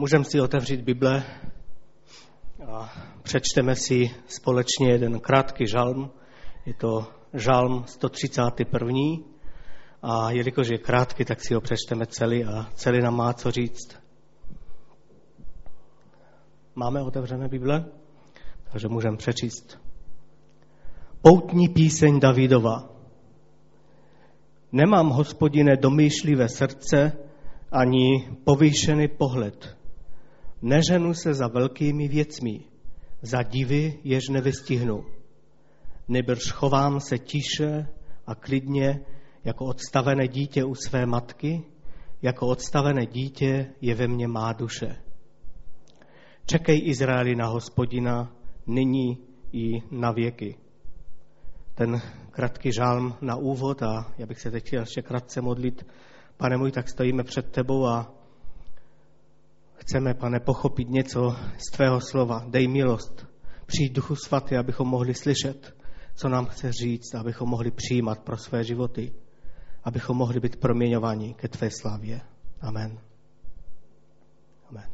Můžeme si otevřít Bible a přečteme si společně jeden krátký žalm. Je to žalm 131. A jelikož je krátký, tak si ho přečteme celý a celý nám má co říct. Máme otevřené Bible, takže můžeme přečíst. Poutní píseň Davidova. Nemám, hospodine, domýšlivé srdce, ani povýšený pohled. Neženu se za velkými věcmi, za divy, jež nevystihnu. Nebrž chovám se tiše a klidně, jako odstavené dítě u své matky, jako odstavené dítě je ve mně má duše. Čekej Izraeli na hospodina, nyní i na věky. Ten krátký žálm na úvod a já bych se teď chtěl ještě krátce modlit Pane můj, tak stojíme před tebou a chceme, pane, pochopit něco z tvého slova. Dej milost. Přijď duchu svatý, abychom mohli slyšet, co nám chce říct, abychom mohli přijímat pro své životy, abychom mohli být proměňováni ke tvé slavě. Amen. Amen.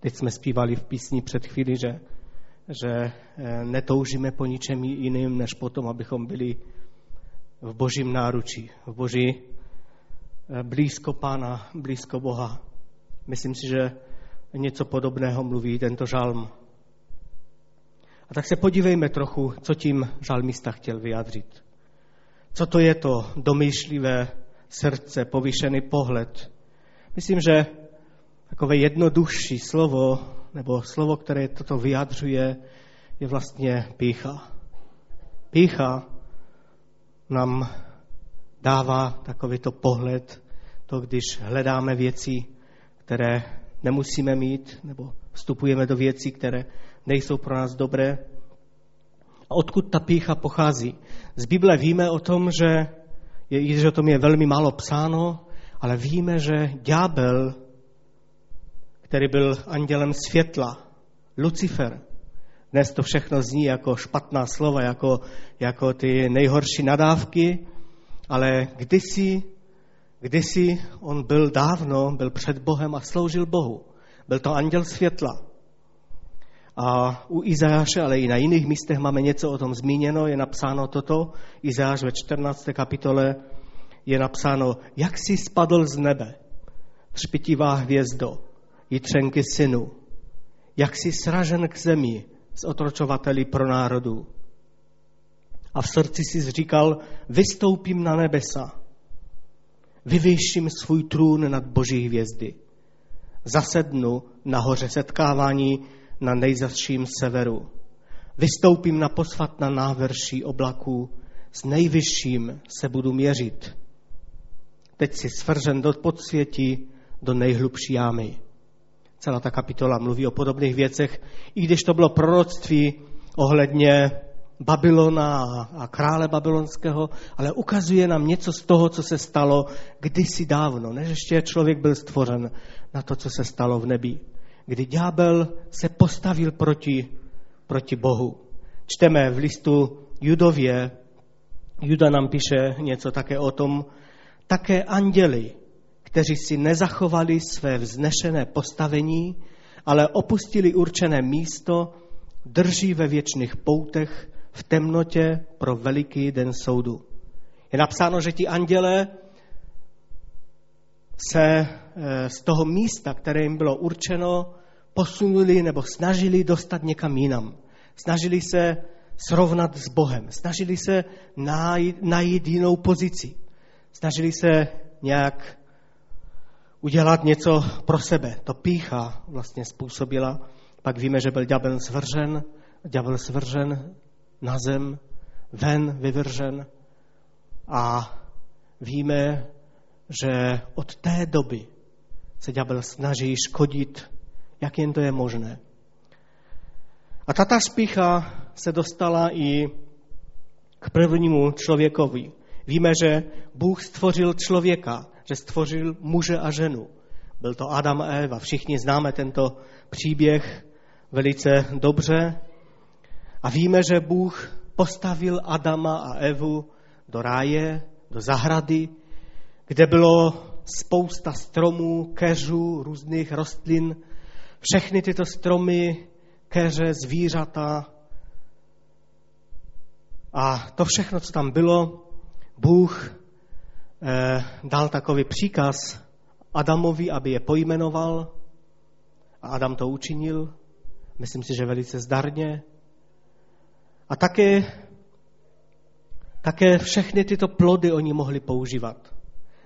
Teď jsme zpívali v písni před chvíli, že že eh, netoužíme po ničem jiným, než potom, abychom byli v božím náručí, v boží eh, blízko Pána, blízko Boha. Myslím si, že něco podobného mluví tento žalm. A tak se podívejme trochu, co tím žalmista chtěl vyjádřit. Co to je to domýšlivé srdce, povýšený pohled? Myslím, že takové jednodušší slovo nebo slovo, které toto vyjadřuje, je vlastně pícha. Pícha nám dává takovýto pohled, to když hledáme věci, které nemusíme mít, nebo vstupujeme do věcí, které nejsou pro nás dobré. A odkud ta pícha pochází? Z Bible víme o tom, že je, že o tom je velmi málo psáno, ale víme, že ďábel který byl andělem světla, Lucifer. Dnes to všechno zní jako špatná slova, jako, jako ty nejhorší nadávky, ale kdysi, kdysi on byl dávno, byl před Bohem a sloužil Bohu. Byl to anděl světla. A u Izajáše, ale i na jiných místech máme něco o tom zmíněno, je napsáno toto. Izajáš ve 14. kapitole je napsáno, jak si spadl z nebe, třpitivá hvězdo, jitřenky synu, jak jsi sražen k zemi z otročovateli pro národu. A v srdci si říkal, vystoupím na nebesa, vyvýším svůj trůn nad boží hvězdy. Zasednu na hoře setkávání na nejzasším severu. Vystoupím na posvat na návrší oblaků, s nejvyšším se budu měřit. Teď si svržen do podsvětí, do nejhlubší jámy. Celá ta kapitola mluví o podobných věcech, i když to bylo proroctví ohledně Babylona a krále babylonského, ale ukazuje nám něco z toho, co se stalo kdysi dávno, než ještě člověk byl stvořen na to, co se stalo v nebi. Kdy ďábel se postavil proti, proti Bohu. Čteme v listu Judově, Juda nám píše něco také o tom, také anděli kteří si nezachovali své vznešené postavení, ale opustili určené místo, drží ve věčných poutech v temnotě pro veliký den soudu. Je napsáno, že ti andělé se eh, z toho místa, které jim bylo určeno, posunuli nebo snažili dostat někam jinam. Snažili se srovnat s Bohem. Snažili se najít, najít jinou pozici. Snažili se nějak udělat něco pro sebe. To pícha vlastně způsobila. Pak víme, že byl ďábel svržen, ďábel svržen na zem, ven vyvržen. A víme, že od té doby se ďábel snaží škodit, jak jen to je možné. A tato spícha se dostala i k prvnímu člověkovi. Víme, že Bůh stvořil člověka že stvořil muže a ženu. Byl to Adam a Eva. Všichni známe tento příběh velice dobře. A víme, že Bůh postavil Adama a Evu do ráje, do zahrady, kde bylo spousta stromů, keřů, různých rostlin. Všechny tyto stromy, keře, zvířata a to všechno, co tam bylo, Bůh dal takový příkaz Adamovi, aby je pojmenoval a Adam to učinil. Myslím si, že velice zdarně. A také, také všechny tyto plody oni mohli používat.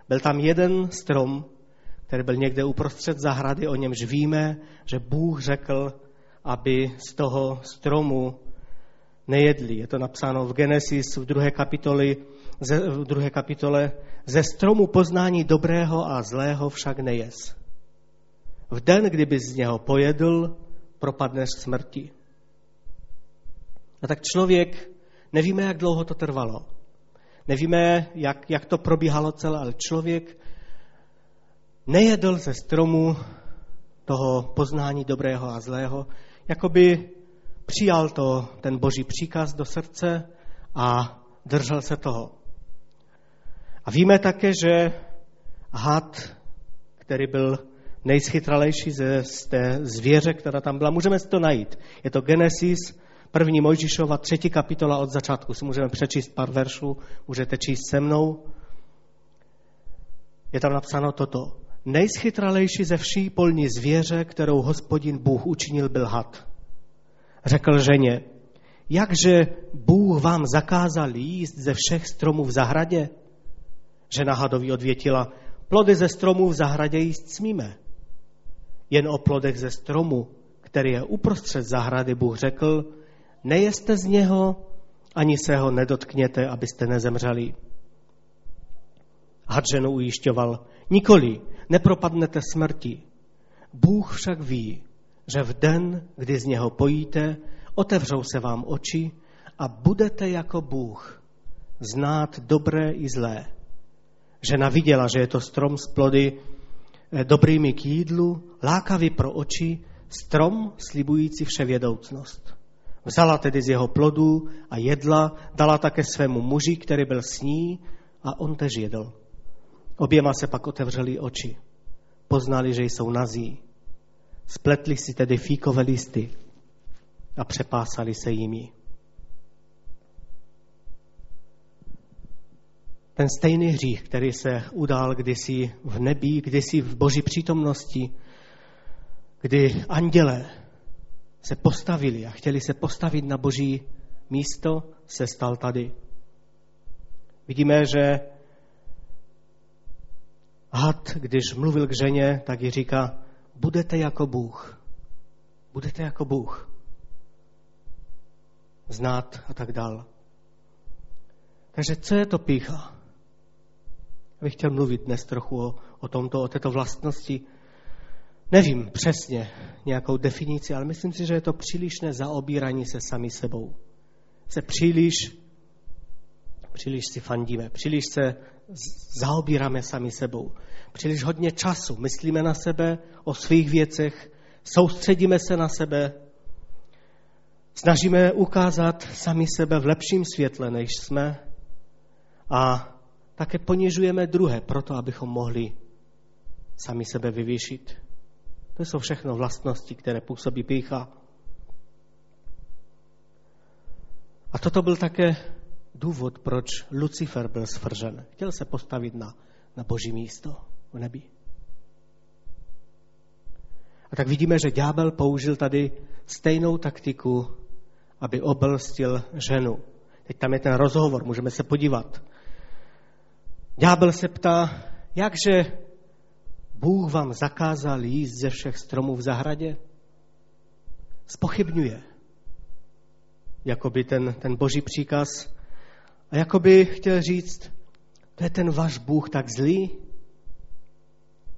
Byl tam jeden strom, který byl někde uprostřed zahrady, o němž víme, že Bůh řekl, aby z toho stromu nejedli. Je to napsáno v Genesis v druhé, kapitoli, v druhé kapitole. Ze stromu poznání dobrého a zlého však nejes. V den, kdyby z něho pojedl, propadneš smrti. A tak člověk, nevíme, jak dlouho to trvalo. Nevíme, jak, jak to probíhalo celé, ale člověk nejedl ze stromu toho poznání dobrého a zlého, jako by přijal to, ten boží příkaz do srdce a držel se toho. A víme také, že had, který byl nejschytralejší ze, z té zvěře, která tam byla, můžeme si to najít. Je to Genesis, první Mojžišova, třetí kapitola od začátku. Si můžeme přečíst pár veršů, můžete číst se mnou. Je tam napsáno toto. Nejschytralejší ze vší polní zvěře, kterou hospodin Bůh učinil, byl had. Řekl ženě, jakže Bůh vám zakázal jíst ze všech stromů v zahradě? Žena hadovi odvětila, plody ze stromů v zahradě jíst smíme. Jen o plodech ze stromu, který je uprostřed zahrady, Bůh řekl, nejeste z něho, ani se ho nedotkněte, abyste nezemřeli. Had ženu ujišťoval, nikoli, nepropadnete smrti. Bůh však ví, že v den, kdy z něho pojíte, otevřou se vám oči a budete jako Bůh znát dobré i zlé. Žena viděla, že je to strom s plody eh, dobrými k jídlu, lákavý pro oči, strom slibující vševědoucnost. Vzala tedy z jeho plodů a jedla, dala také svému muži, který byl s ní, a on tež jedl. Oběma se pak otevřeli oči. Poznali, že jsou nazí. Spletli si tedy fíkové listy a přepásali se jimi. Ten stejný hřích, který se udál kdysi v nebi, kdysi v boží přítomnosti, kdy anděle se postavili a chtěli se postavit na boží místo, se stal tady. Vidíme, že had, když mluvil k ženě, tak ji říká, budete jako Bůh. Budete jako Bůh. Znát a tak dál. Takže co je to pícha? Bych chtěl mluvit dnes trochu o, o tomto, o této vlastnosti. Nevím přesně nějakou definici, ale myslím si, že je to přílišné zaobírání se sami sebou. Se příliš, příliš si fandíme, příliš se zaobíráme sami sebou příliš hodně času. Myslíme na sebe, o svých věcech, soustředíme se na sebe, snažíme ukázat sami sebe v lepším světle, než jsme a také ponižujeme druhé proto, abychom mohli sami sebe vyvýšit. To jsou všechno vlastnosti, které působí pícha. A toto byl také důvod, proč Lucifer byl svržen. Chtěl se postavit na, na boží místo v nebi. A tak vidíme, že ďábel použil tady stejnou taktiku, aby obelstil ženu. Teď tam je ten rozhovor, můžeme se podívat. Ďábel se ptá, jakže Bůh vám zakázal jíst ze všech stromů v zahradě? Spochybňuje. Jakoby ten, ten boží příkaz. A jakoby chtěl říct, to je ten váš Bůh tak zlý,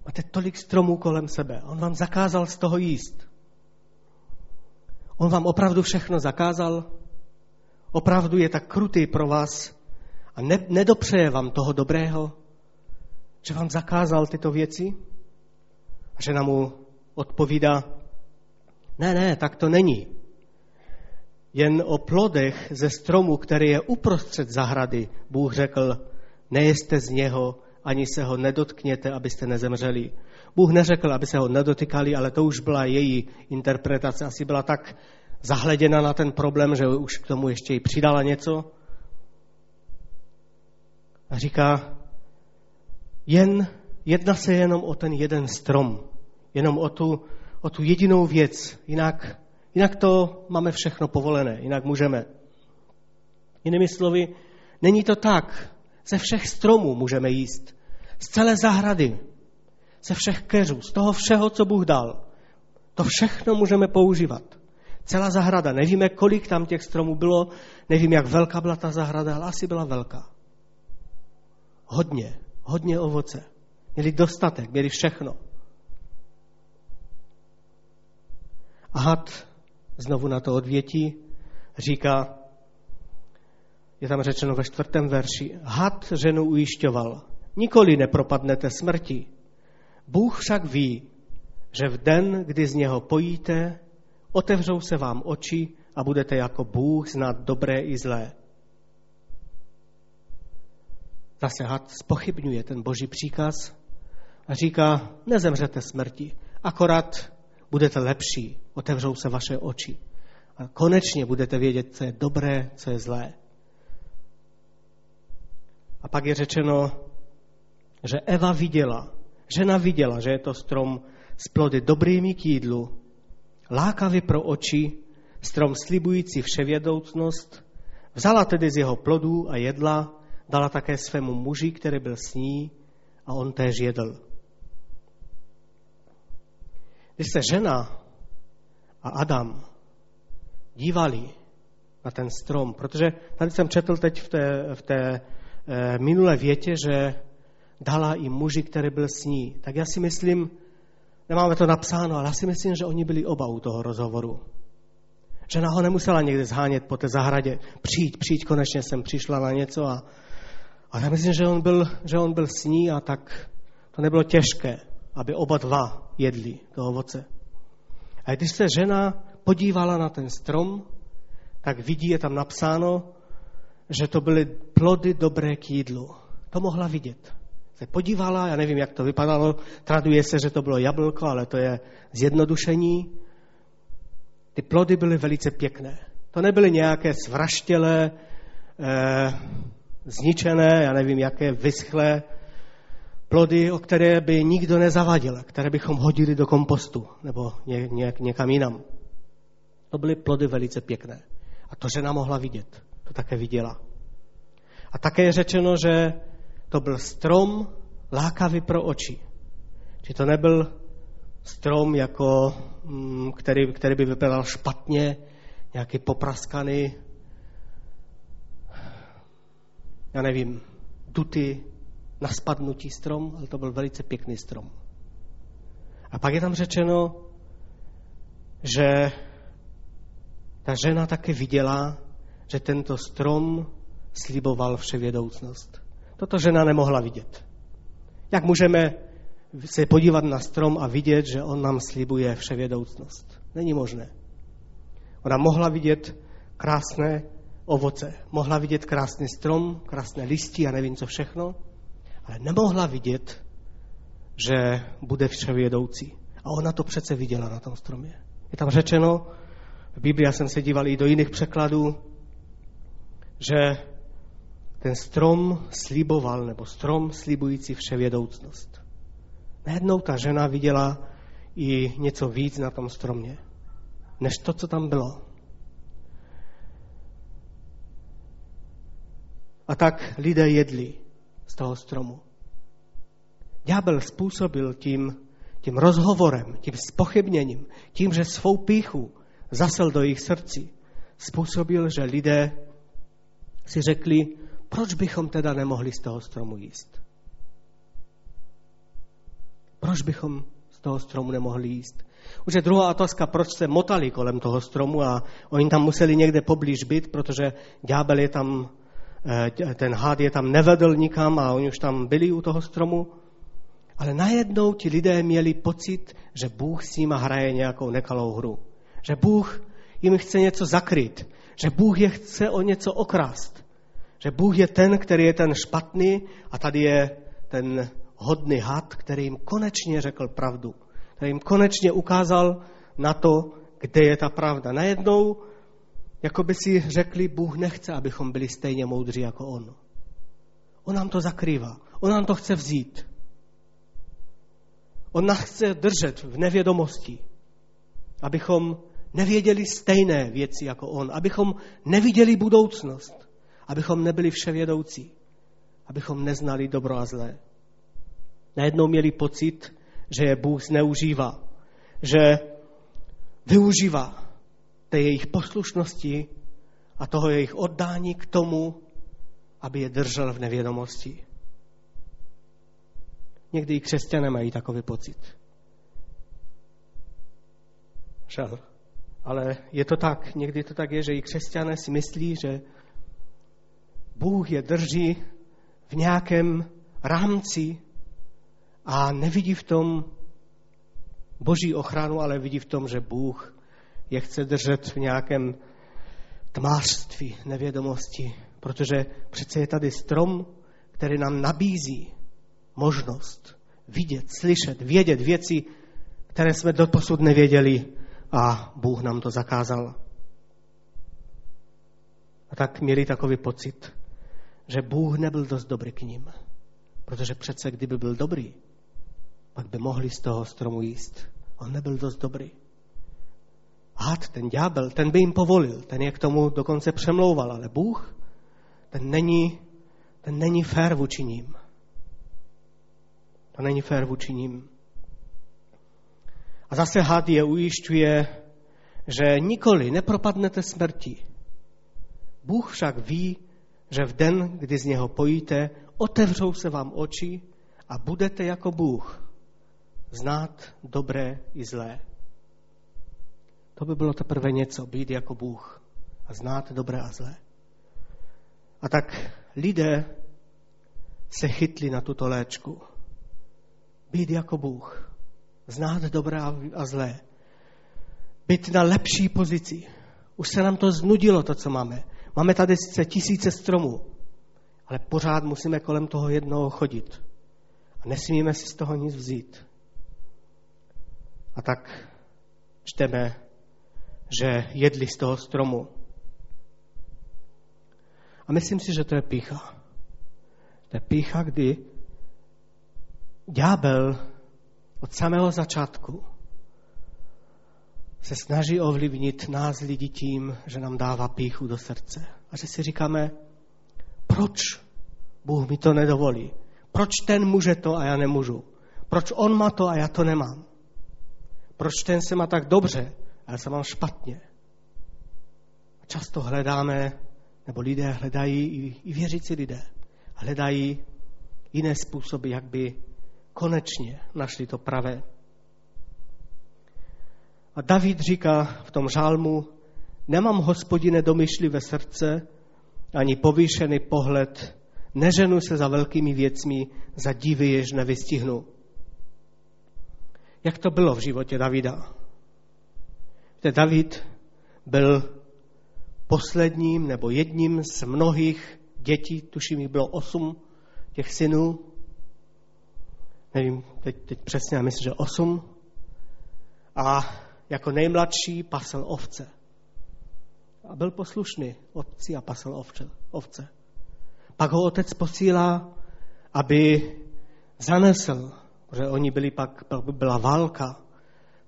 Máte tolik stromů kolem sebe. On vám zakázal z toho jíst. On vám opravdu všechno zakázal. Opravdu je tak krutý pro vás a ne, nedopřeje vám toho dobrého, že vám zakázal tyto věci. A žena mu odpovídá, ne, ne, tak to není. Jen o plodech ze stromu, který je uprostřed zahrady, Bůh řekl, nejeste z něho ani se ho nedotkněte, abyste nezemřeli. Bůh neřekl, aby se ho nedotykali, ale to už byla její interpretace. Asi byla tak zahleděna na ten problém, že už k tomu ještě i přidala něco. A říká, jen, jedna se jenom o ten jeden strom, jenom o tu, o tu jedinou věc. Jinak, jinak to máme všechno povolené, jinak můžeme. Jinými slovy, není to tak. Ze všech stromů můžeme jíst. Z celé zahrady, ze všech keřů, z toho všeho, co Bůh dal. To všechno můžeme používat. Celá zahrada. Nevíme, kolik tam těch stromů bylo, nevím, jak velká byla ta zahrada, ale asi byla velká. Hodně, hodně ovoce. Měli dostatek, měli všechno. A had znovu na to odvětí říká, je tam řečeno ve čtvrtém verši, had ženu ujišťoval, nikoli nepropadnete smrti. Bůh však ví, že v den, kdy z něho pojíte, otevřou se vám oči a budete jako Bůh znát dobré i zlé. Zase had spochybňuje ten boží příkaz a říká, nezemřete smrti, akorát budete lepší, otevřou se vaše oči. A konečně budete vědět, co je dobré, co je zlé. A pak je řečeno, že Eva viděla, žena viděla, že je to strom s plody dobrými k jídlu, lákavý pro oči, strom slibující vševědoucnost, vzala tedy z jeho plodů a jedla, dala také svému muži, který byl s ní, a on též jedl. Když se žena a Adam dívali na ten strom, protože tady jsem četl teď v té, v té e, minulé větě, že dala i muži, který byl s ní. Tak já si myslím, nemáme to napsáno, ale já si myslím, že oni byli oba u toho rozhovoru. Žena ho nemusela někde zhánět po té zahradě. Přijď, přijď, konečně jsem přišla na něco. A, a já myslím, že on, byl, že on byl s ní a tak to nebylo těžké, aby oba dva jedli to ovoce. A když se žena podívala na ten strom, tak vidí, je tam napsáno, že to byly plody dobré k jídlu. To mohla vidět. Se podívala, já nevím, jak to vypadalo, traduje se, že to bylo jablko, ale to je zjednodušení. Ty plody byly velice pěkné. To nebyly nějaké svraštělé, eh, zničené, já nevím, jaké vyschlé plody, o které by nikdo nezavadil, které bychom hodili do kompostu nebo ně, ně, někam jinam. To byly plody velice pěkné. A to žena mohla vidět. To také viděla. A také je řečeno, že to byl strom lákavý pro oči. Či to nebyl strom, jako, mm, který, který by vypadal špatně, nějaký popraskaný, já nevím, duty, na spadnutí strom, ale to byl velice pěkný strom. A pak je tam řečeno, že ta žena také viděla, že tento strom sliboval vševědoucnost. Toto žena nemohla vidět. Jak můžeme se podívat na strom a vidět, že on nám slibuje vševědoucnost? Není možné. Ona mohla vidět krásné ovoce, mohla vidět krásný strom, krásné listy a nevím co všechno, ale nemohla vidět, že bude vševědoucí. A ona to přece viděla na tom stromě. Je tam řečeno, v Biblii jsem se díval i do jiných překladů, že ten strom sliboval, nebo strom slibující vševědoucnost. Najednou ta žena viděla i něco víc na tom stromě, než to, co tam bylo. A tak lidé jedli z toho stromu. Ďábel způsobil tím, tím rozhovorem, tím spochybněním, tím, že svou píchu zasel do jejich srdcí, způsobil, že lidé si řekli, proč bychom teda nemohli z toho stromu jíst? Proč bychom z toho stromu nemohli jíst? Už je druhá otázka, proč se motali kolem toho stromu a oni tam museli někde poblíž být, protože ďábel je tam ten hád je tam nevedl nikam a oni už tam byli u toho stromu. Ale najednou ti lidé měli pocit, že Bůh s nimi hraje nějakou nekalou hru. Že Bůh jim chce něco zakryt. Že Bůh je chce o něco okrást. Že Bůh je ten, který je ten špatný a tady je ten hodný had, který jim konečně řekl pravdu, který jim konečně ukázal na to, kde je ta pravda. Najednou, jako by si řekli, Bůh nechce, abychom byli stejně moudří jako On. On nám to zakrývá. On nám to chce vzít. On nás chce držet v nevědomosti, abychom nevěděli stejné věci jako on, abychom neviděli budoucnost, abychom nebyli vševědoucí, abychom neznali dobro a zlé. Najednou měli pocit, že je Bůh zneužívá, že využívá té jejich poslušnosti a toho jejich oddání k tomu, aby je držel v nevědomosti. Někdy i křesťané mají takový pocit. Žal. Ale je to tak, někdy to tak je, že i křesťané si myslí, že Bůh je drží v nějakém rámci a nevidí v tom boží ochranu, ale vidí v tom, že Bůh je chce držet v nějakém tmářství, nevědomosti, protože přece je tady strom, který nám nabízí možnost vidět, slyšet, vědět věci, které jsme doposud nevěděli a Bůh nám to zakázal. A tak měli takový pocit, že Bůh nebyl dost dobrý k ním. Protože přece, kdyby byl dobrý, pak by mohli z toho stromu jíst. On nebyl dost dobrý. Had, ten ďábel, ten by jim povolil, ten je k tomu dokonce přemlouval, ale Bůh, ten není, ten není fér vůči ním. To není fér vůči ním. A zase had je ujišťuje, že nikoli nepropadnete smrti. Bůh však ví, že v den, kdy z něho pojíte, otevřou se vám oči a budete jako Bůh znát dobré i zlé. To by bylo teprve něco, být jako Bůh a znát dobré a zlé. A tak lidé se chytli na tuto léčku. Být jako Bůh, znát dobré a zlé, být na lepší pozici. Už se nám to znudilo, to, co máme. Máme tady sice tisíce stromů, ale pořád musíme kolem toho jednoho chodit. A nesmíme si z toho nic vzít. A tak čteme, že jedli z toho stromu. A myslím si, že to je pícha. To je pícha, kdy ďábel od samého začátku se snaží ovlivnit nás lidi tím, že nám dává píchu do srdce. A že si říkáme, proč Bůh mi to nedovolí? Proč ten může to a já nemůžu? Proč on má to a já to nemám? Proč ten se má tak dobře a já se mám špatně? A často hledáme, nebo lidé hledají, i, i věřící lidé, hledají jiné způsoby, jak by konečně našli to pravé. A David říká v tom žálmu, nemám hospodine domyšlivé srdce, ani povýšený pohled, neženu se za velkými věcmi, za divy, jež nevystihnu. Jak to bylo v životě Davida? Víte, David byl posledním nebo jedním z mnohých dětí, tuším jich bylo osm těch synů, nevím teď, teď přesně, já myslím, že osm. A jako nejmladší pasel ovce. A byl poslušný otci a pasel ovce. ovce. Pak ho otec posílá, aby zanesl, že oni byli pak byla válka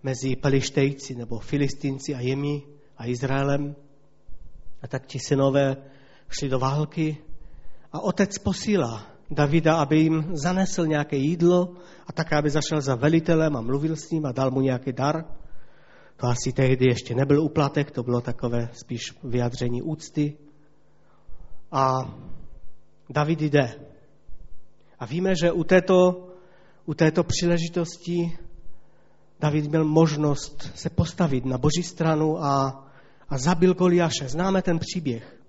mezi Pelištejci nebo Filistinci a jimi a Izraelem. A tak ti synové šli do války a otec posílá Davida, aby jim zanesl nějaké jídlo a tak, aby zašel za velitelem a mluvil s ním a dal mu nějaký dar. To asi tehdy ještě nebyl uplatek, to bylo takové spíš vyjádření úcty. A David jde. A víme, že u této, u této příležitosti David měl možnost se postavit na boží stranu a, a zabil Goliáše. Známe ten příběh.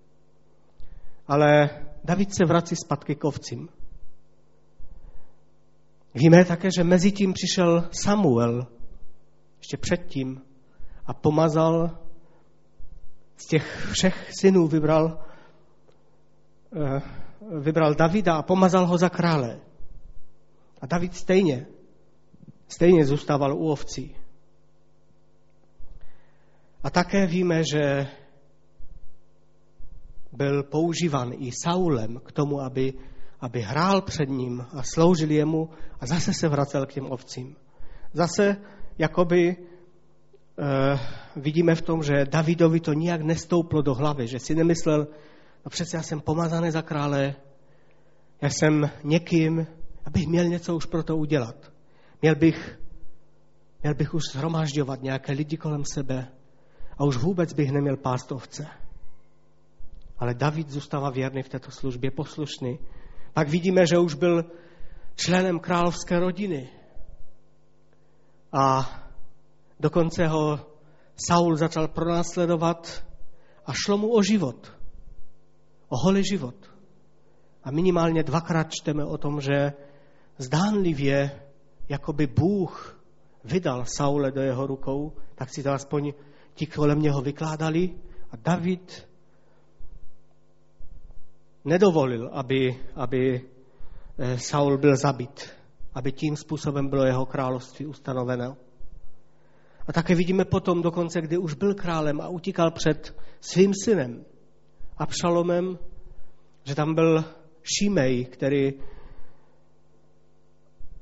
Ale David se vrací zpátky k ovcím. Víme také, že mezi tím přišel Samuel, ještě předtím, a pomazal z těch všech synů vybral, eh, vybral Davida a pomazal ho za krále. A David stejně, stejně zůstával u ovcí. A také víme, že byl používan i Saulem k tomu, aby, aby hrál před ním a sloužil jemu a zase se vracel k těm ovcím. Zase jakoby eh, vidíme v tom, že Davidovi to nijak nestouplo do hlavy, že si nemyslel, no přece já jsem pomazaný za krále, já jsem někým, abych měl něco už pro to udělat. Měl bych, měl bych už zhromažďovat nějaké lidi kolem sebe a už vůbec bych neměl pást ovce. Ale David zůstává věrný v této službě, poslušný. Pak vidíme, že už byl členem královské rodiny. A dokonce ho Saul začal pronásledovat a šlo mu o život. O holý život. A minimálně dvakrát čteme o tom, že zdánlivě, jako by Bůh vydal Saule do jeho rukou, tak si to aspoň ti kolem něho vykládali a David nedovolil, aby, aby eh, Saul byl zabit, aby tím způsobem bylo jeho království ustanoveno. A také vidíme potom dokonce, kdy už byl králem a utíkal před svým synem Abšalomem, že tam byl Šimej, který,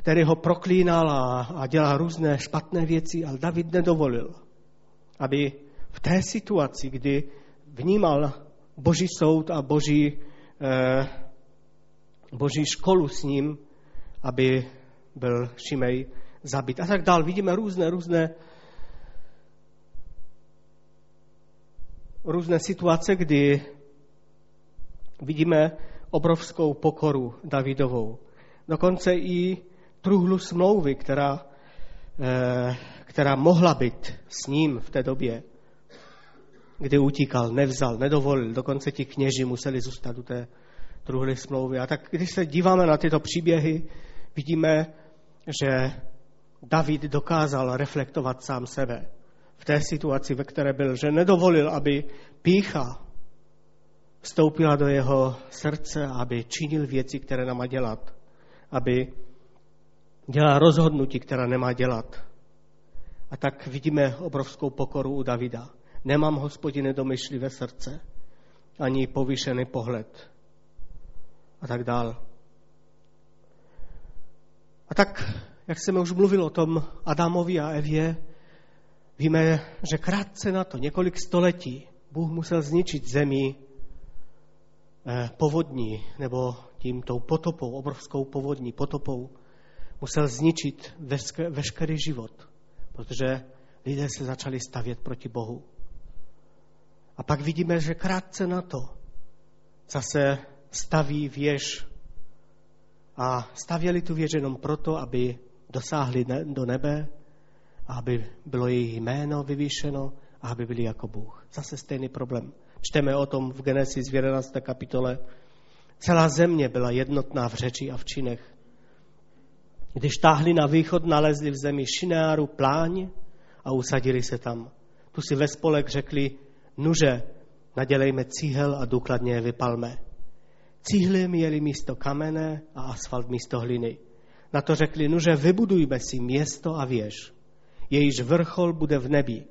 který ho proklínal a, a dělal různé špatné věci, ale David nedovolil, aby v té situaci, kdy vnímal boží soud a boží Eh, boží školu s ním, aby byl Šimej zabit a tak dál. Vidíme různé, různé různé situace, kdy vidíme obrovskou pokoru Davidovou. Dokonce i truhlu smlouvy, která, eh, která mohla být s ním v té době, kdy utíkal, nevzal, nedovolil. Dokonce ti kněži museli zůstat u té truhly smlouvy. A tak když se díváme na tyto příběhy, vidíme, že David dokázal reflektovat sám sebe v té situaci, ve které byl, že nedovolil, aby pícha vstoupila do jeho srdce, aby činil věci, které nemá dělat, aby dělal rozhodnutí, která nemá dělat. A tak vidíme obrovskou pokoru u Davida. Nemám, hospodine, domyšlivé srdce, ani povýšený pohled a tak dál. A tak, jak jsem už mluvil o tom Adamovi a Evě, víme, že krátce na to, několik století, Bůh musel zničit zemi eh, povodní, nebo tím tou potopou, obrovskou povodní, potopou, musel zničit veškerý život, protože lidé se začali stavět proti Bohu. A pak vidíme, že krátce na to zase staví věž. A stavěli tu věž jenom proto, aby dosáhli do nebe, aby bylo jejich jméno vyvýšeno a aby byli jako Bůh. Zase stejný problém. Čteme o tom v Genesis v 11. kapitole. Celá země byla jednotná v řeči a v činech. Když táhli na východ, nalezli v zemi Šineáru pláň a usadili se tam. Tu si ve spolek řekli, nuže, nadělejme cíhel a důkladně je vypalme. Cihly měly místo kamene a asfalt místo hliny. Na to řekli, nuže vybudujme si město a věž. Jejíž vrchol bude v nebi.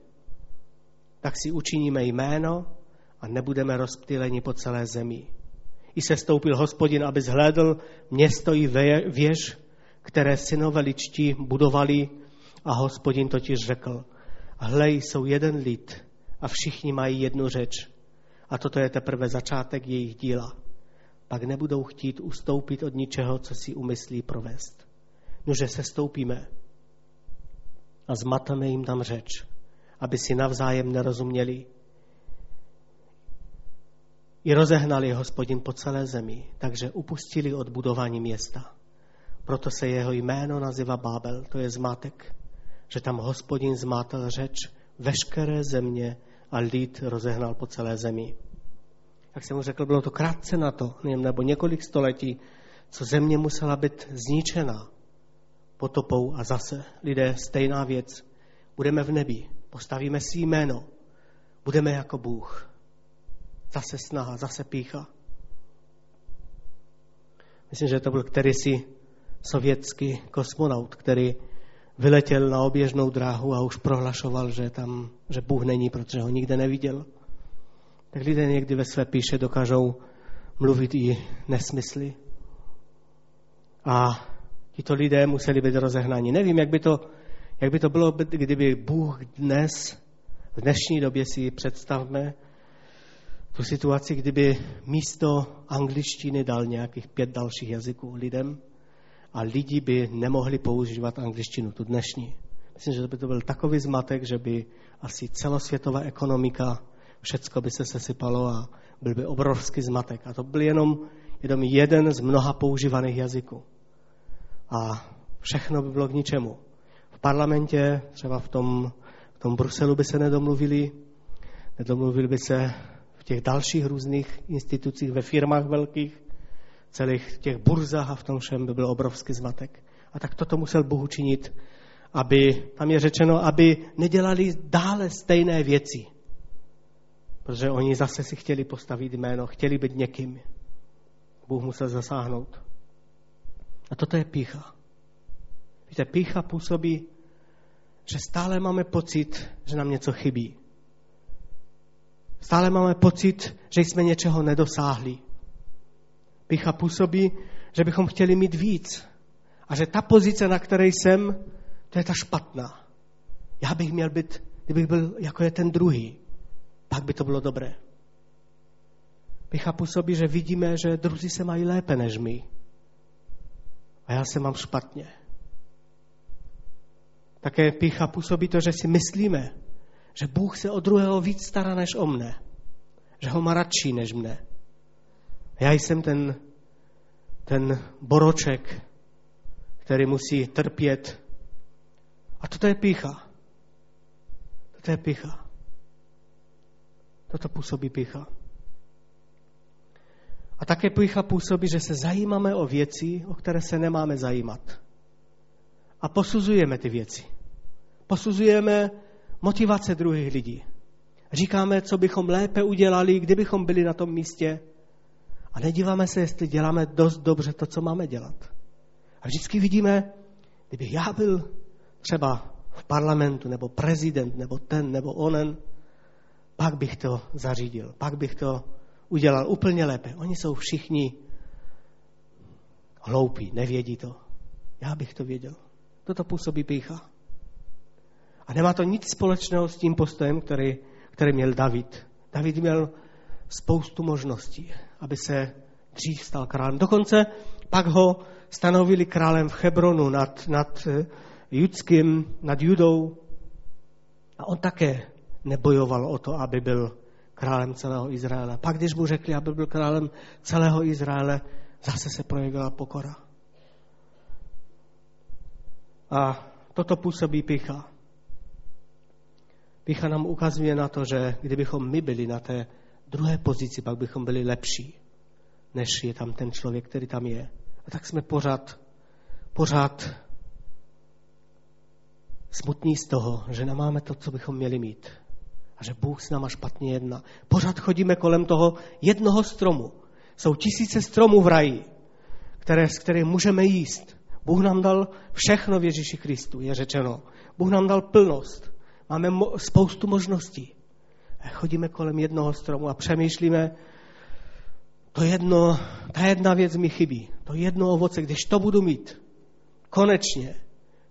Tak si učiníme jméno a nebudeme rozptýleni po celé zemi. I se stoupil hospodin, aby zhlédl město i věž, které synové ličtí budovali a hospodin totiž řekl, hlej, jsou jeden lid a všichni mají jednu řeč a toto je teprve začátek jejich díla pak nebudou chtít ustoupit od ničeho, co si umyslí provést. Nože se stoupíme a zmatáme jim tam řeč, aby si navzájem nerozuměli. I rozehnali hospodin po celé zemi, takže upustili od budování města. Proto se jeho jméno nazývá Bábel, to je zmatek, že tam hospodin zmátel řeč veškeré země a lid rozehnal po celé zemi jak jsem mu řekl, bylo to krátce na to, nebo několik století, co země musela být zničena potopou a zase lidé stejná věc. Budeme v nebi, postavíme si jméno, budeme jako Bůh. Zase snaha, zase pícha. Myslím, že to byl který si sovětský kosmonaut, který vyletěl na oběžnou dráhu a už prohlašoval, že tam, že Bůh není, protože ho nikde neviděl. Tak lidé někdy ve své píše dokážou mluvit i nesmysly. A tito lidé museli být rozehnáni. Nevím, jak by to, jak by to bylo, kdyby Bůh dnes, v dnešní době si představme, tu situaci, kdyby místo angličtiny dal nějakých pět dalších jazyků lidem a lidi by nemohli používat angličtinu, tu dnešní. Myslím, že by to byl takový zmatek, že by asi celosvětová ekonomika, všecko by se sesypalo a byl by obrovský zmatek. A to byl jenom, jenom jeden z mnoha používaných jazyků. A všechno by bylo k ničemu. V parlamentě, třeba v tom, v tom Bruselu by se nedomluvili, nedomluvili by se v těch dalších různých institucích, ve firmách velkých, celých těch burzách a v tom všem by byl obrovský zmatek. A tak toto musel Bůh učinit, aby, tam je řečeno, aby nedělali dále stejné věci. Protože oni zase si chtěli postavit jméno, chtěli být někým. Bůh musel zasáhnout. A toto je pícha. Víte, pícha působí, že stále máme pocit, že nám něco chybí. Stále máme pocit, že jsme něčeho nedosáhli. Pícha působí, že bychom chtěli mít víc. A že ta pozice, na které jsem, to je ta špatná. Já bych měl být, kdybych byl jako je ten druhý, pak by to bylo dobré. Pícha působí, že vidíme, že druzí se mají lépe než my. A já se mám špatně. Také pícha působí to, že si myslíme, že Bůh se o druhého víc stará než o mne. Že ho má radší než mne. Já jsem ten, ten boroček, který musí trpět. A toto je pícha. Toto je pícha. Toto působí pícha. A také pícha působí, že se zajímáme o věci, o které se nemáme zajímat. A posuzujeme ty věci. Posuzujeme motivace druhých lidí. Říkáme, co bychom lépe udělali, kdybychom byli na tom místě. A nedíváme se, jestli děláme dost dobře to, co máme dělat. A vždycky vidíme, kdyby já byl třeba v parlamentu, nebo prezident, nebo ten, nebo onen, pak bych to zařídil, pak bych to udělal úplně lépe. Oni jsou všichni hloupí, nevědí to. Já bych to věděl. Toto působí pícha. A nemá to nic společného s tím postojem, který, který měl David. David měl spoustu možností, aby se dřív stal králem. Dokonce pak ho stanovili králem v Hebronu nad, nad eh, judským, nad Judou. A on také nebojoval o to, aby byl králem celého Izraele. Pak, když mu řekli, aby byl králem celého Izraele, zase se projevila pokora. A toto působí picha. Picha nám ukazuje na to, že kdybychom my byli na té druhé pozici, pak bychom byli lepší, než je tam ten člověk, který tam je. A tak jsme pořád, pořád smutní z toho, že nemáme to, co bychom měli mít. A že Bůh s náma špatně jedná. Pořád chodíme kolem toho jednoho stromu. Jsou tisíce stromů v raji, které, z kterých můžeme jíst. Bůh nám dal všechno v Ježíši Kristu, je řečeno. Bůh nám dal plnost. Máme mo- spoustu možností. Chodíme kolem jednoho stromu a přemýšlíme, to jedno, ta jedna věc mi chybí. To jedno ovoce, když to budu mít, konečně,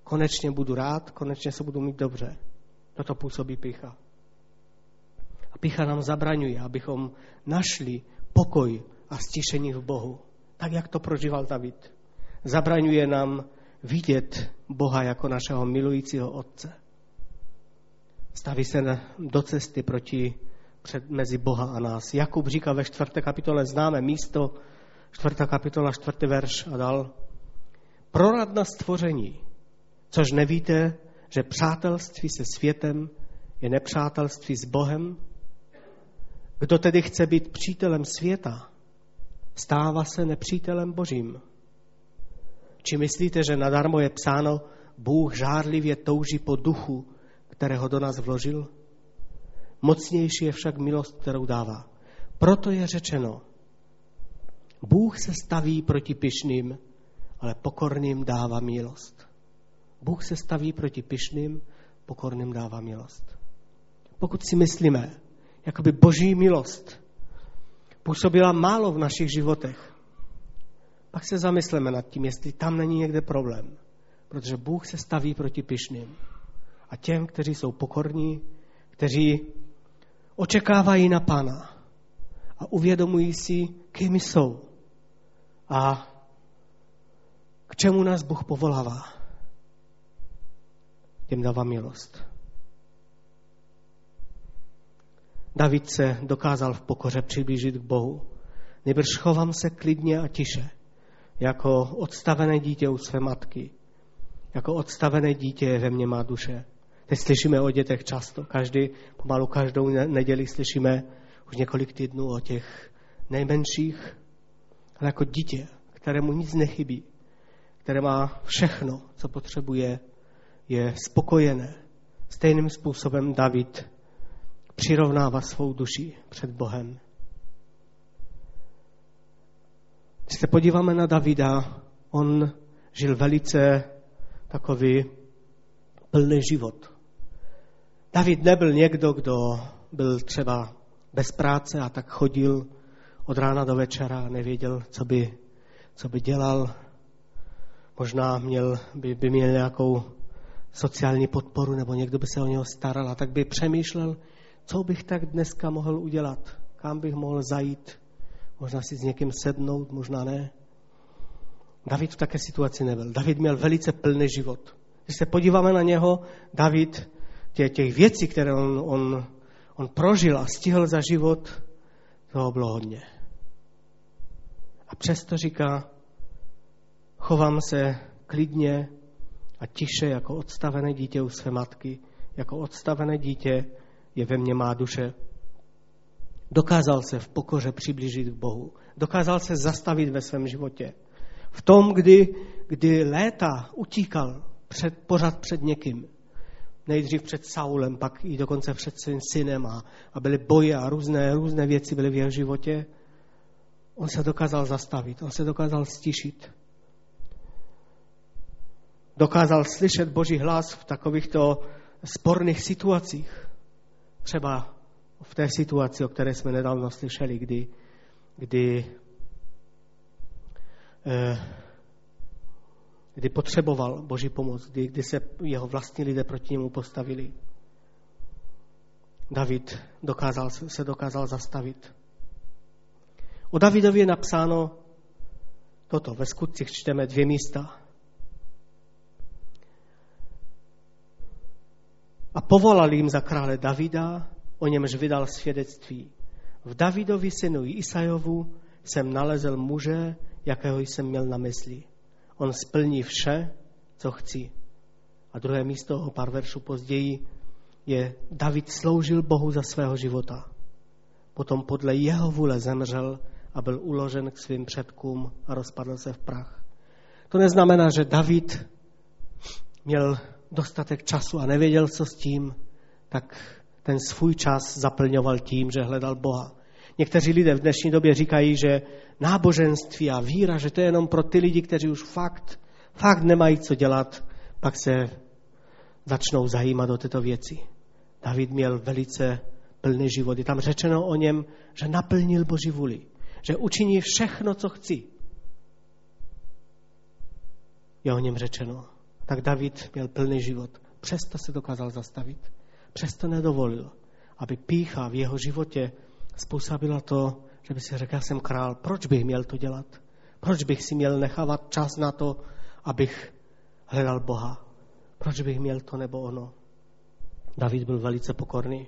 konečně budu rád, konečně se budu mít dobře. Toto působí pícha. A pícha nám zabraňuje, abychom našli pokoj a stišení v Bohu, tak jak to prožíval David. Zabraňuje nám vidět Boha jako našeho milujícího Otce staví se do cesty proti, před, mezi Boha a nás. Jakub říká ve čtvrté kapitole, známe místo, čtvrtá kapitola, čtvrtý verš a dal. Prorad na stvoření, což nevíte, že přátelství se světem je nepřátelství s Bohem? Kdo tedy chce být přítelem světa, stává se nepřítelem Božím. Či myslíte, že nadarmo je psáno, Bůh žárlivě touží po duchu, kterého do nás vložil? Mocnější je však milost, kterou dává. Proto je řečeno, Bůh se staví proti pyšným, ale pokorným dává milost. Bůh se staví proti pyšným, pokorným dává milost. Pokud si myslíme, jakoby boží milost působila málo v našich životech, pak se zamysleme nad tím, jestli tam není někde problém. Protože Bůh se staví proti pyšným. A těm, kteří jsou pokorní, kteří očekávají na Pána a uvědomují si, kým jsou a k čemu nás Bůh povolává. Těm dává milost. David se dokázal v pokoře přiblížit k Bohu. Nebrž chovám se klidně a tiše, jako odstavené dítě u své matky. Jako odstavené dítě ve mně má duše. Teď slyšíme o dětech často. Každý, pomalu každou neděli slyšíme už několik týdnů o těch nejmenších, ale jako dítě, kterému nic nechybí, které má všechno, co potřebuje, je spokojené. Stejným způsobem David přirovnává svou duši před Bohem. Když se podíváme na Davida, on žil velice takový plný život. David nebyl někdo, kdo byl třeba bez práce a tak chodil od rána do večera a nevěděl, co by, co by dělal. Možná měl, by, by měl nějakou sociální podporu nebo někdo by se o něho staral a tak by přemýšlel, co bych tak dneska mohl udělat, kam bych mohl zajít, možná si s někým sednout, možná ne. David v také situaci nebyl. David měl velice plný život. Když se podíváme na něho, David, tě, těch věcí, které on, on, on prožil a stihl za život, toho bylo hodně. A přesto říká, chovám se klidně a tiše jako odstavené dítě u své matky, jako odstavené dítě je ve mně má duše. Dokázal se v pokoře přiblížit k Bohu. Dokázal se zastavit ve svém životě. V tom, kdy, kdy léta utíkal před, pořád před někým. Nejdřív před Saulem, pak i dokonce před svým synem a, a byly boje a různé, různé věci byly v jeho životě. On se dokázal zastavit, on se dokázal stišit. Dokázal slyšet Boží hlas v takovýchto sporných situacích. Třeba v té situaci, o které jsme nedávno slyšeli, kdy, kdy, eh, kdy potřeboval Boží pomoc, kdy, kdy se jeho vlastní lidé proti němu postavili. David dokázal, se dokázal zastavit. O Davidovi je napsáno toto. Ve skutcích čteme dvě místa. A povolal jim za krále Davida, o němž vydal svědectví. V Davidovi synu Isajovu jsem nalezl muže, jakého jsem měl na mysli. On splní vše, co chci. A druhé místo o pár veršů později je David sloužil Bohu za svého života. Potom podle jeho vůle zemřel a byl uložen k svým předkům a rozpadl se v prach. To neznamená, že David měl dostatek času a nevěděl, co s tím, tak ten svůj čas zaplňoval tím, že hledal Boha. Někteří lidé v dnešní době říkají, že náboženství a víra, že to je jenom pro ty lidi, kteří už fakt, fakt nemají co dělat, pak se začnou zajímat o tyto věci. David měl velice plný život. Je tam řečeno o něm, že naplnil Boží vůli, že učiní všechno, co chci. Je o něm řečeno tak David měl plný život. Přesto se dokázal zastavit. Přesto nedovolil, aby pícha v jeho životě způsobila to, že by si řekl, já jsem král, proč bych měl to dělat? Proč bych si měl nechávat čas na to, abych hledal Boha? Proč bych měl to nebo ono? David byl velice pokorný.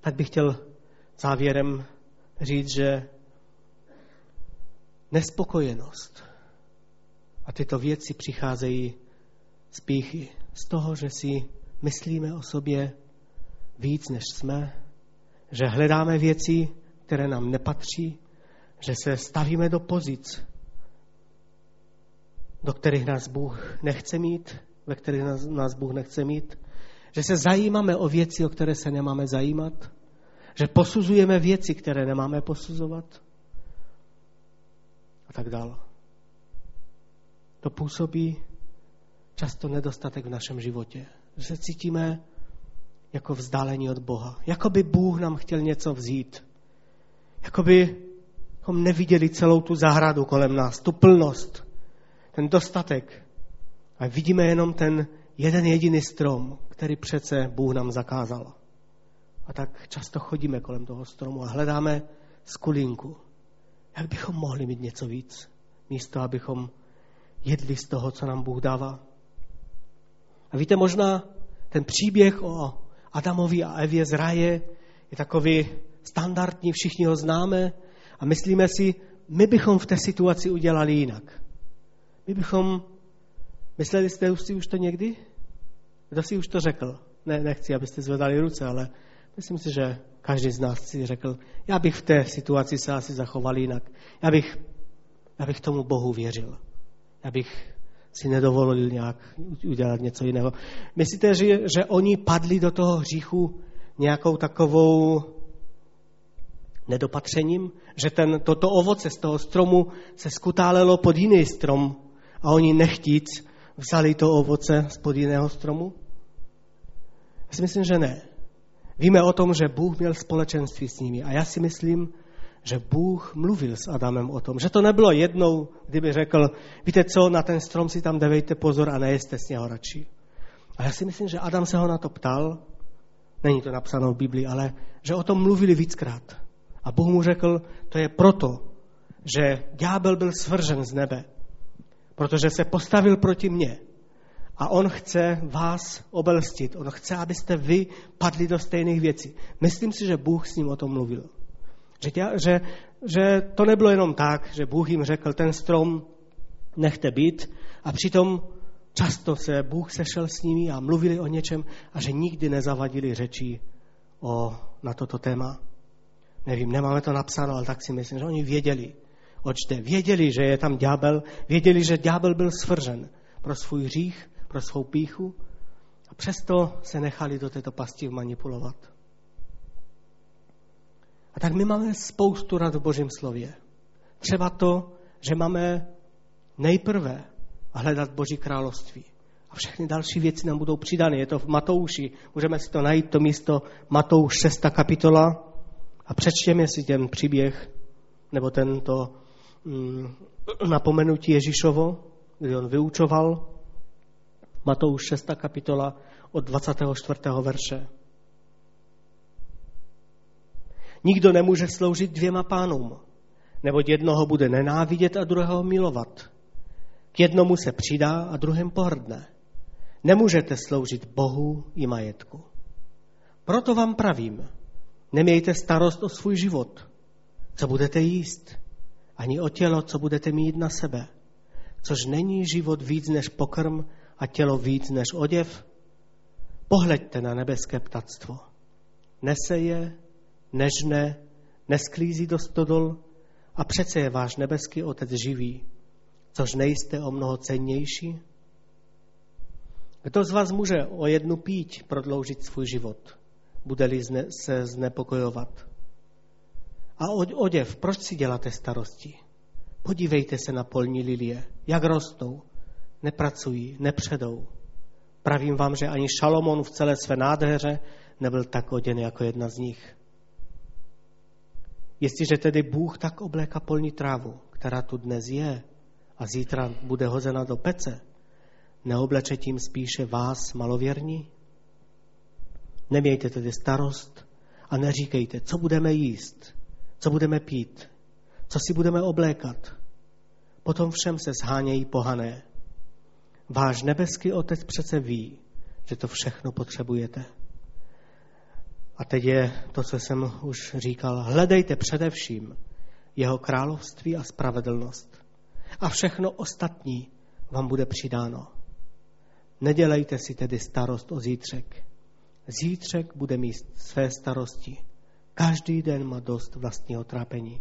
Tak bych chtěl závěrem říct, že nespokojenost a tyto věci přicházejí z píchy, z toho, že si myslíme o sobě víc, než jsme, že hledáme věci, které nám nepatří, že se stavíme do pozic, do kterých nás Bůh nechce mít, ve kterých nás, nás Bůh nechce mít, že se zajímáme o věci, o které se nemáme zajímat, že posuzujeme věci, které nemáme posuzovat. a tak dále. To působí často nedostatek v našem životě. Že se cítíme jako vzdálení od Boha. Jako by Bůh nám chtěl něco vzít. Jako by neviděli celou tu zahradu kolem nás, tu plnost, ten dostatek. A vidíme jenom ten jeden jediný strom, který přece Bůh nám zakázal. A tak často chodíme kolem toho stromu a hledáme skulinku. Jak bychom mohli mít něco víc, místo abychom jedli z toho, co nám Bůh dává. A víte, možná ten příběh o Adamovi a Evě z raje je takový standardní, všichni ho známe a myslíme si, my bychom v té situaci udělali jinak. My bychom, mysleli jste si už to někdy? Kdo si už to řekl? Ne, nechci, abyste zvedali ruce, ale myslím si, že každý z nás si řekl, já bych v té situaci se asi zachoval jinak. Já bych, já bych tomu Bohu věřil. Já bych si nedovolil nějak udělat něco jiného. Myslíte, že, že oni padli do toho hříchu nějakou takovou nedopatřením? Že ten, toto ovoce z toho stromu se skutálelo pod jiný strom a oni nechtíc vzali to ovoce spod jiného stromu? Já si myslím, že ne. Víme o tom, že Bůh měl společenství s nimi a já si myslím, že Bůh mluvil s Adamem o tom, že to nebylo jednou, kdyby řekl, víte co, na ten strom si tam dejte pozor a nejeste z něho radši. A já si myslím, že Adam se ho na to ptal, není to napsáno v Biblii, ale že o tom mluvili víckrát. A Bůh mu řekl, to je proto, že ďábel byl svržen z nebe, protože se postavil proti mně. A on chce vás obelstit. On chce, abyste vy padli do stejných věcí. Myslím si, že Bůh s ním o tom mluvil. Že, tě, že, že to nebylo jenom tak, že Bůh jim řekl, ten strom nechte být a přitom často se Bůh sešel s nimi a mluvili o něčem a že nikdy nezavadili řeči o, na toto téma. Nevím, nemáme to napsáno, ale tak si myslím, že oni věděli, oč jde. Věděli, že je tam ďábel, věděli, že ďábel byl svržen pro svůj hřích, pro svou píchu a přesto se nechali do této pasti manipulovat. A tak my máme spoustu rad v Božím slově. Třeba to, že máme nejprve hledat Boží království. A všechny další věci nám budou přidány. Je to v Matouši. Můžeme si to najít, to místo Matouš 6. kapitola a přečtěme si ten příběh, nebo tento mm, napomenutí Ježíšovo, kdy on vyučoval. Matouš 6. kapitola od 24. verše. Nikdo nemůže sloužit dvěma pánům, neboť jednoho bude nenávidět a druhého milovat. K jednomu se přidá a druhém pohrdne. Nemůžete sloužit Bohu i majetku. Proto vám pravím, nemějte starost o svůj život, co budete jíst, ani o tělo, co budete mít na sebe, což není život víc než pokrm a tělo víc než oděv. Pohleďte na nebeské ptactvo. Nese je, nežne, nesklízí do stodol a přece je váš nebeský Otec živý, což nejste o mnoho cennější? Kdo z vás může o jednu píť prodloužit svůj život, bude-li se znepokojovat? A oděv, proč si děláte starosti? Podívejte se na polní lilie, jak rostou, nepracují, nepředou. Pravím vám, že ani Šalomon v celé své nádheře nebyl tak oděn jako jedna z nich. Jestliže tedy Bůh tak obléká polní trávu, která tu dnes je a zítra bude hozena do pece, neobleče tím spíše vás malověrní? Nemějte tedy starost a neříkejte, co budeme jíst, co budeme pít, co si budeme oblékat. Potom všem se zhánějí pohané. Váš nebeský Otec přece ví, že to všechno potřebujete. A teď je to, co jsem už říkal. Hledejte především jeho království a spravedlnost. A všechno ostatní vám bude přidáno. Nedělejte si tedy starost o zítřek. Zítřek bude mít své starosti. Každý den má dost vlastního trápení.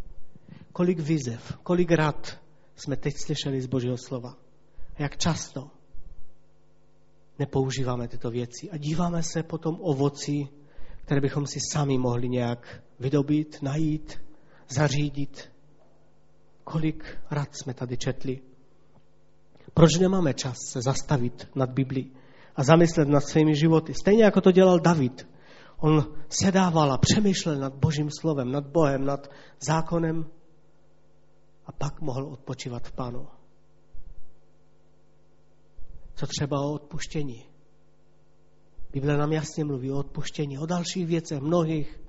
Kolik vizev, kolik rad jsme teď slyšeli z Božího slova. A jak často nepoužíváme tyto věci a díváme se potom ovoci které bychom si sami mohli nějak vydobít, najít, zařídit. kolik rad jsme tady četli. Proč nemáme čas se zastavit nad Biblí a zamyslet nad svými životy? Stejně jako to dělal David. On sedával a přemýšlel nad Božím slovem, nad Bohem, nad zákonem a pak mohl odpočívat v Pánu. Co třeba o odpuštění? Bible nám jasně mluví o odpuštění, o dalších věcech, mnohých.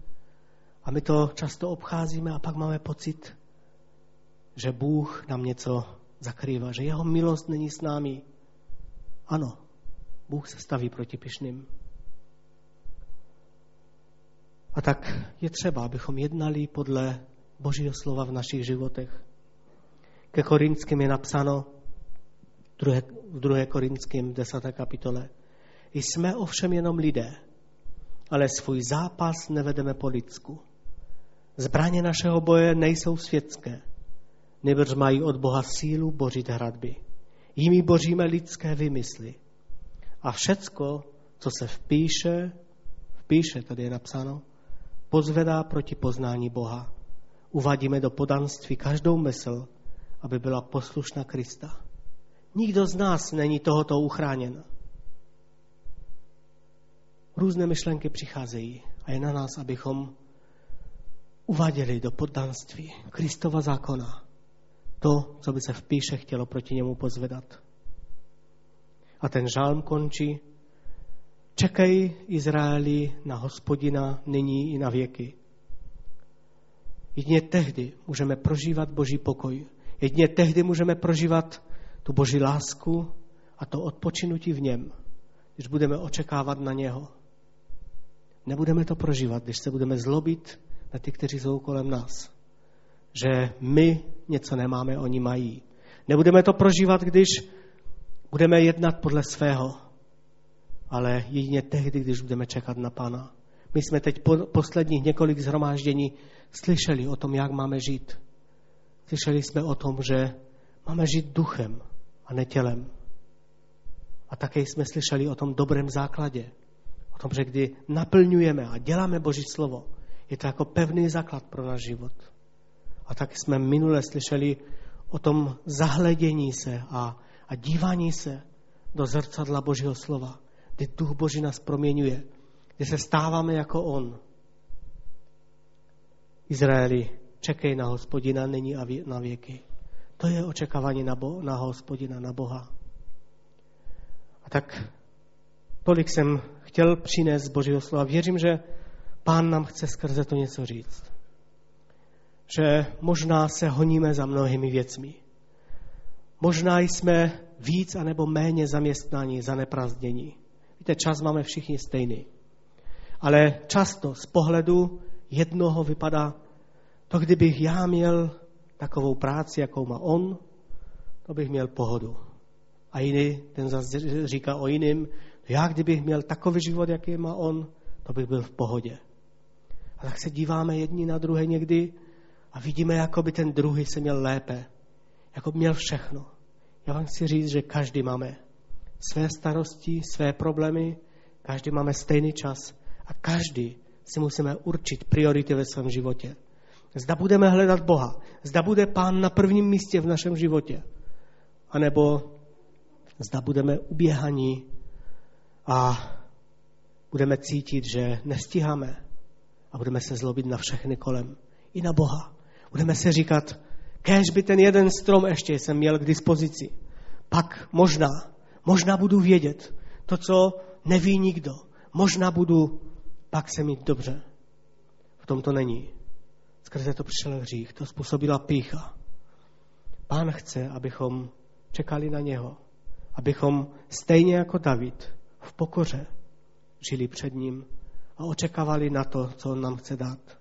A my to často obcházíme a pak máme pocit, že Bůh nám něco zakrývá, že jeho milost není s námi. Ano, Bůh se staví proti pyšným. A tak je třeba, abychom jednali podle Božího slova v našich životech. Ke Korinským je napsáno v 2. Korinským 10. kapitole. Jsme ovšem jenom lidé, ale svůj zápas nevedeme po lidsku. Zbraně našeho boje nejsou světské, nebož mají od Boha sílu bořit hradby. Jimi boříme lidské vymysly. A všecko, co se vpíše, vpíše, tady je napsáno, pozvedá proti poznání Boha. Uvádíme do podanství každou mysl, aby byla poslušná Krista. Nikdo z nás není tohoto uchráněn. Různé myšlenky přicházejí a je na nás, abychom uváděli do poddanství Kristova zákona to, co by se v píše chtělo proti němu pozvedat. A ten žálm končí. Čekej Izraeli na hospodina nyní i na věky. Jedině tehdy můžeme prožívat Boží pokoj. Jedině tehdy můžeme prožívat tu Boží lásku a to odpočinutí v něm, když budeme očekávat na něho. Nebudeme to prožívat, když se budeme zlobit na ty, kteří jsou kolem nás. Že my něco nemáme, oni mají. Nebudeme to prožívat, když budeme jednat podle svého, ale jedině tehdy, když budeme čekat na Pána. My jsme teď po posledních několik zhromáždění slyšeli o tom, jak máme žít. Slyšeli jsme o tom, že máme žít duchem a ne tělem. A také jsme slyšeli o tom dobrém základě. O tom, že kdy naplňujeme a děláme Boží slovo, je to jako pevný základ pro náš život. A tak jsme minule slyšeli o tom zahledění se a, a dívání se do zrcadla Božího slova, kdy Duch Boží nás proměňuje, kdy se stáváme jako On. Izraeli, čekej na hospodina, není na věky. To je očekávání na, bo, na hospodina, na Boha. A tak tolik jsem chtěl přinést z Božího slova. Věřím, že Pán nám chce skrze to něco říct. Že možná se honíme za mnohými věcmi. Možná jsme víc anebo méně zaměstnaní, zaneprázdnění. Víte, čas máme všichni stejný. Ale často z pohledu jednoho vypadá, to kdybych já měl takovou práci, jakou má on, to bych měl pohodu. A jiný, ten zase říká o jiným, já kdybych měl takový život, jaký má on, to bych byl v pohodě. A tak se díváme jedni na druhé někdy a vidíme, jako by ten druhý se měl lépe. Jako by měl všechno. Já vám chci říct, že každý máme své starosti, své problémy, každý máme stejný čas a každý si musíme určit priority ve svém životě. Zda budeme hledat Boha, zda bude Pán na prvním místě v našem životě, anebo zda budeme uběhaní a budeme cítit, že nestíháme a budeme se zlobit na všechny kolem. I na Boha. Budeme se říkat, kež by ten jeden strom ještě jsem měl k dispozici. Pak možná, možná budu vědět to, co neví nikdo. Možná budu pak se mít dobře. V tom to není. Skrze to přišel hřích, to způsobila pícha. Pán chce, abychom čekali na něho, abychom stejně jako David v pokoře žili před ním a očekávali na to, co on nám chce dát.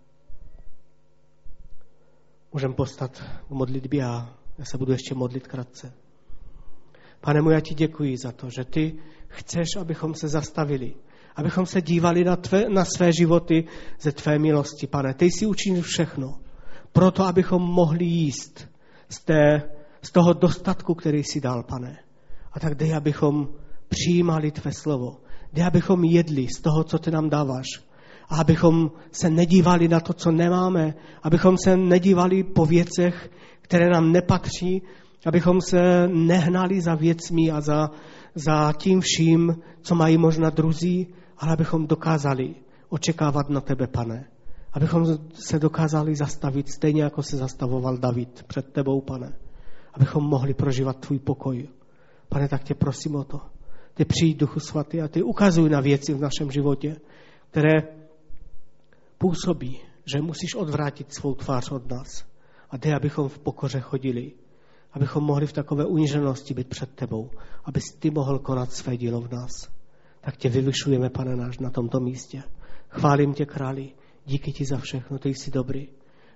Můžeme postat v modlitbě a já se budu ještě modlit krátce. Pane můj, já ti děkuji za to, že ty chceš, abychom se zastavili, abychom se dívali na, tvé, na své životy ze tvé milosti, pane. Ty jsi učinil všechno, proto abychom mohli jíst z, té, z toho dostatku, který jsi dal, pane. A tak dej, abychom přijímali tvé slovo. Dej, abychom jedli z toho, co ty nám dáváš. A abychom se nedívali na to, co nemáme, abychom se nedívali po věcech, které nám nepatří, abychom se nehnali za věcmi a za, za tím vším, co mají možná druzí, ale abychom dokázali očekávat na tebe, pane. Abychom se dokázali zastavit stejně, jako se zastavoval David před tebou, pane. Abychom mohli prožívat tvůj pokoj. Pane, tak tě prosím o to. Ty přijď, Duchu Svatý, a ty ukazuj na věci v našem životě, které působí, že musíš odvrátit svou tvář od nás. A dej, abychom v pokoře chodili, abychom mohli v takové uniženosti být před tebou, abys ty mohl konat své dílo v nás. Tak tě vyvyšujeme, pane náš, na tomto místě. Chválím tě, králi, díky ti za všechno, ty jsi dobrý.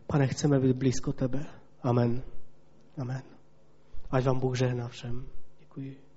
Pane, chceme být blízko tebe. Amen. Amen. Ať vám Bůh žehná všem. Děkuji.